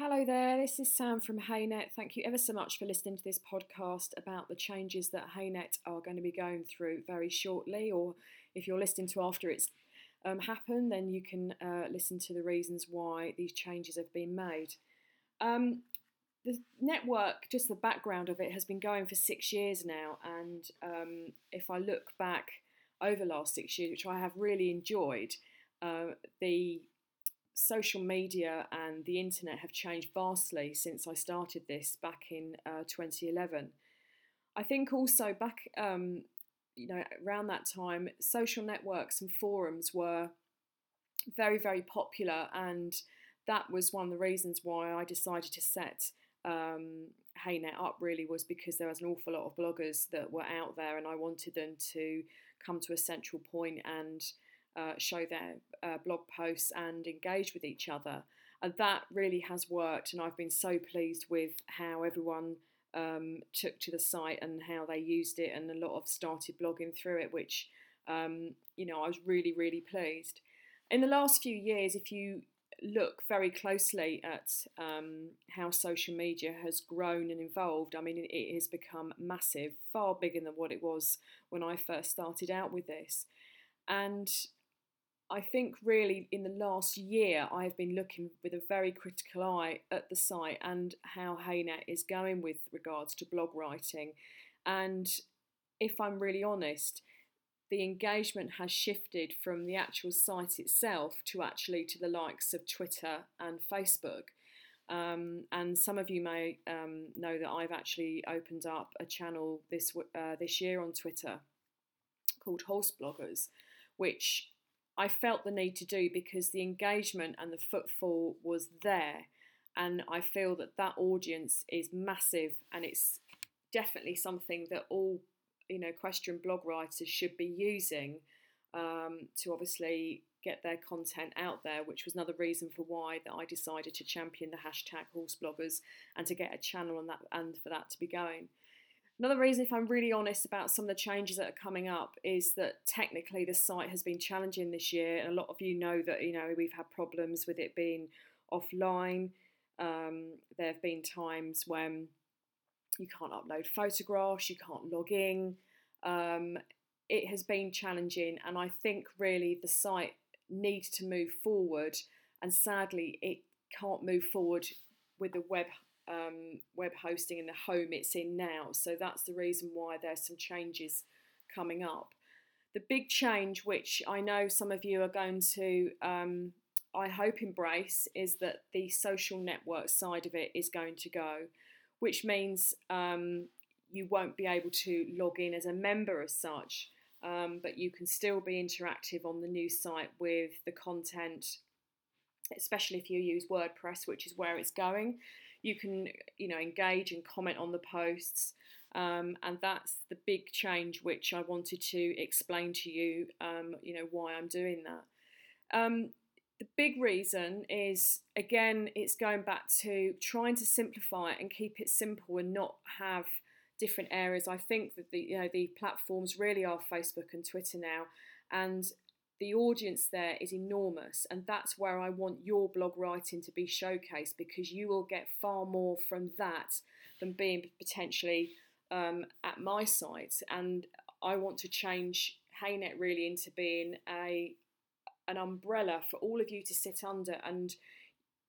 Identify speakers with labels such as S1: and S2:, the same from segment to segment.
S1: Hello there, this is Sam from Haynet. Thank you ever so much for listening to this podcast about the changes that Haynet are going to be going through very shortly. Or if you're listening to after it's um, happened, then you can uh, listen to the reasons why these changes have been made. Um, the network, just the background of it, has been going for six years now. And um, if I look back over the last six years, which I have really enjoyed, uh, the social media and the internet have changed vastly since I started this back in uh, 2011. I think also back, um, you know, around that time, social networks and forums were very, very popular, and that was one of the reasons why I decided to set um, Haynet up. Really, was because there was an awful lot of bloggers that were out there, and I wanted them to come to a central point and uh, show their uh, blog posts and engage with each other. And that really has worked, and I've been so pleased with how everyone um, took to the site and how they used it, and a lot of started blogging through it, which um, you know I was really really pleased. In the last few years, if you look very closely at um, how social media has grown and evolved, I mean, it has become massive, far bigger than what it was when I first started out with this. And I think really in the last year I've been looking with a very critical eye at the site and how Haynet is going with regards to blog writing. And if I'm really honest, the engagement has shifted from the actual site itself to actually to the likes of Twitter and Facebook. Um, and some of you may um, know that I've actually opened up a channel this uh, this year on Twitter called Horse Bloggers, which I felt the need to do because the engagement and the footfall was there. And I feel that that audience is massive and it's definitely something that all, you know, question blog writers should be using um, to obviously get their content out there, which was another reason for why that I decided to champion the hashtag horse bloggers and to get a channel on that and for that to be going. Another reason, if I'm really honest about some of the changes that are coming up, is that technically the site has been challenging this year, and a lot of you know that you know we've had problems with it being offline. Um, there have been times when you can't upload photographs, you can't log in. Um, it has been challenging, and I think really the site needs to move forward, and sadly, it can't move forward with the web um, web hosting in the home it's in now. So that's the reason why there's some changes coming up. The big change, which I know some of you are going to, um, I hope, embrace, is that the social network side of it is going to go, which means um, you won't be able to log in as a member as such, um, but you can still be interactive on the new site with the content, especially if you use WordPress, which is where it's going you can you know engage and comment on the posts um, and that's the big change which I wanted to explain to you um, you know why I'm doing that. Um, the big reason is again it's going back to trying to simplify it and keep it simple and not have different areas. I think that the you know the platforms really are Facebook and Twitter now and the audience there is enormous, and that's where I want your blog writing to be showcased because you will get far more from that than being potentially um, at my site. And I want to change haynet really into being a an umbrella for all of you to sit under and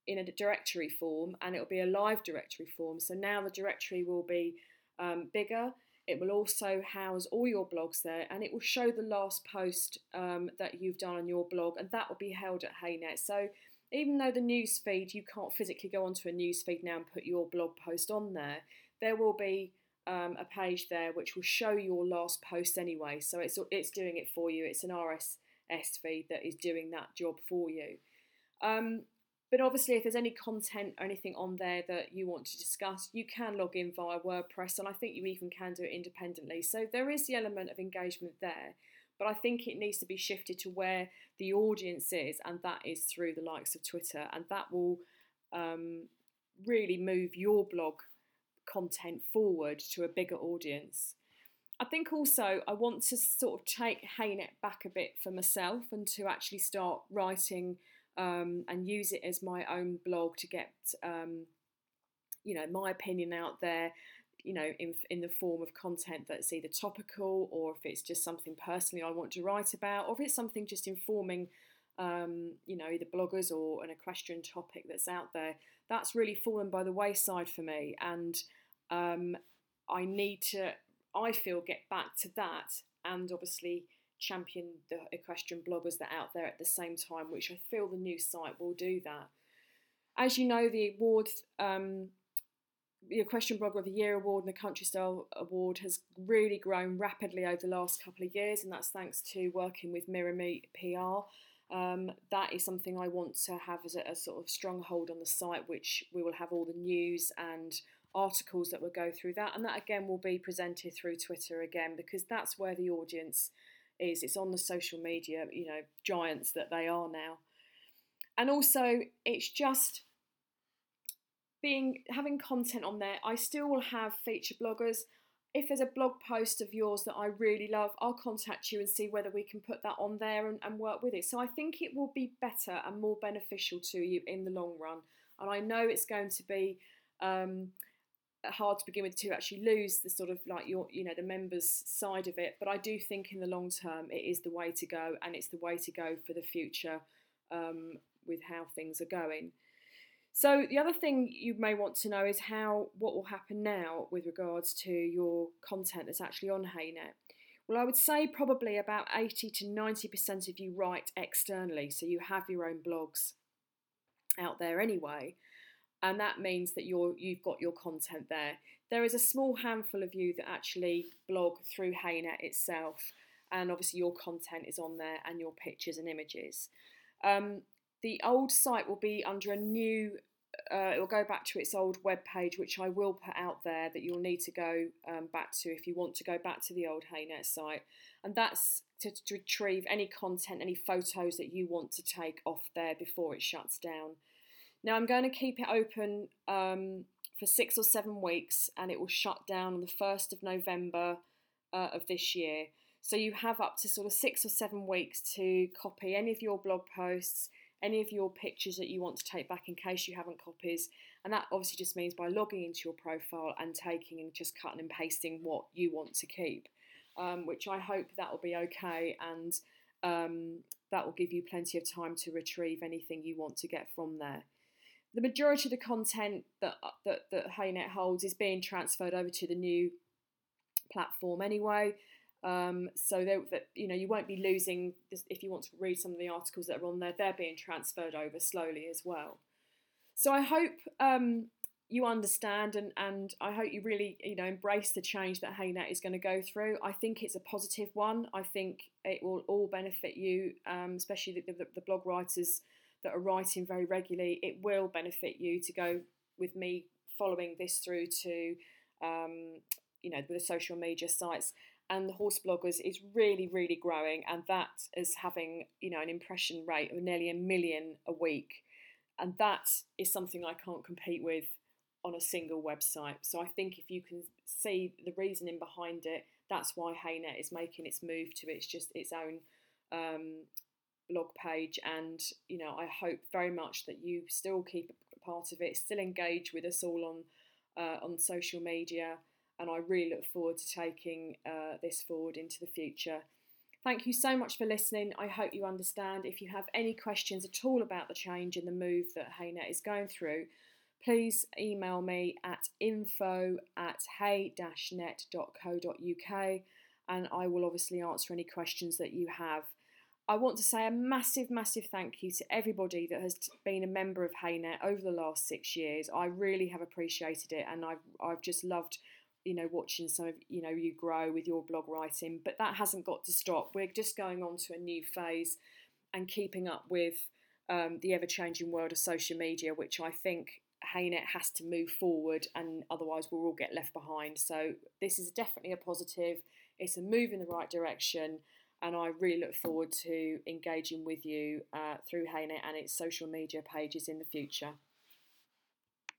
S1: in a directory form, and it'll be a live directory form. So now the directory will be um, bigger it will also house all your blogs there and it will show the last post um, that you've done on your blog and that will be held at Haynet. So even though the news feed, you can't physically go onto a news feed now and put your blog post on there, there will be um, a page there which will show your last post anyway. So it's, it's doing it for you. It's an RSS feed that is doing that job for you. Um, but obviously, if there's any content or anything on there that you want to discuss, you can log in via WordPress, and I think you even can do it independently. So there is the element of engagement there, but I think it needs to be shifted to where the audience is, and that is through the likes of Twitter, and that will um, really move your blog content forward to a bigger audience. I think also I want to sort of take Haynet back a bit for myself and to actually start writing um, and use it as my own blog to get, um, you know, my opinion out there. You know, in in the form of content that's either topical or if it's just something personally I want to write about, or if it's something just informing, um, you know, either bloggers or an equestrian topic that's out there. That's really fallen by the wayside for me, and um, I need to. I feel get back to that, and obviously champion the equestrian bloggers that are out there at the same time, which I feel the new site will do that. As you know, the award, um, the Equestrian Blogger of the Year award and the Country Style Award has really grown rapidly over the last couple of years, and that's thanks to working with Mirror Meet PR. Um, that is something I want to have as a, a, sort of stronghold on the site, which we will have all the news and articles that will go through that, and that again will be presented through Twitter again because that's where the audience is it's on the social media, you know, giants that they are now. And also, it's just being having content on there. I still will have feature bloggers. If there's a blog post of yours that I really love, I'll contact you and see whether we can put that on there and, and work with it. So I think it will be better and more beneficial to you in the long run. And I know it's going to be um, hard to begin with to actually lose the sort of like your you know the members side of it but i do think in the long term it is the way to go and it's the way to go for the future um, with how things are going. So the other thing you may want to know is how what will happen now with regards to your content that's actually on haynet well i would say probably about 80 to 90% of you write externally so you have your own blogs out there anyway and that means that you're you've got your content there. There is a small handful of you that actually blog through Haynet itself, and obviously your content is on there and your pictures and images. Um, the old site will be under a new. Uh, it will go back to its old web page, which I will put out there that you'll need to go um, back to if you want to go back to the old Haynet site, and that's to, to retrieve any content, any photos that you want to take off there before it shuts down. Now I'm going to keep it open um, for six or seven weeks and it will shut down on the 1st of November uh, of this year. So you have up to sort of six or seven weeks to copy any of your blog posts, any of your pictures that you want to take back in case you haven't copies. And that obviously just means by logging into your profile and taking and just cutting and pasting what you want to keep, um, which I hope that will be okay and um, that will give you plenty of time to retrieve anything you want to get from there the majority of the content that uh, that that Haynet holds is being transferred over to the new platform anyway. Um, so that you know you won't be losing this, if you want to read some of the articles that are on there. They're being transferred over slowly as well. So I hope um, you understand and, and I hope you really you know embrace the change that Haynet is going to go through. I think it's a positive one. I think it will all benefit you, um, especially the, the, the blog writers that are writing very regularly, it will benefit you to go with me following this through to, um, you know, the social media sites. And the horse bloggers is really, really growing, and that is having, you know, an impression rate of nearly a million a week, and that is something I can't compete with on a single website. So I think if you can see the reasoning behind it, that's why Haynet is making its move to its just its own um, blog page and you know I hope very much that you still keep a part of it still engage with us all on uh, on social media and I really look forward to taking uh, this forward into the future. Thank you so much for listening. I hope you understand. If you have any questions at all about the change and the move that Haynet is going through please email me at info at hay-net.co.uk and I will obviously answer any questions that you have I want to say a massive, massive thank you to everybody that has been a member of Haynet over the last six years. I really have appreciated it, and I've I've just loved, you know, watching some of you know you grow with your blog writing. But that hasn't got to stop. We're just going on to a new phase, and keeping up with um, the ever-changing world of social media, which I think Haynet has to move forward, and otherwise we'll all get left behind. So this is definitely a positive. It's a move in the right direction and I really look forward to engaging with you uh, through Haynet and its social media pages in the future.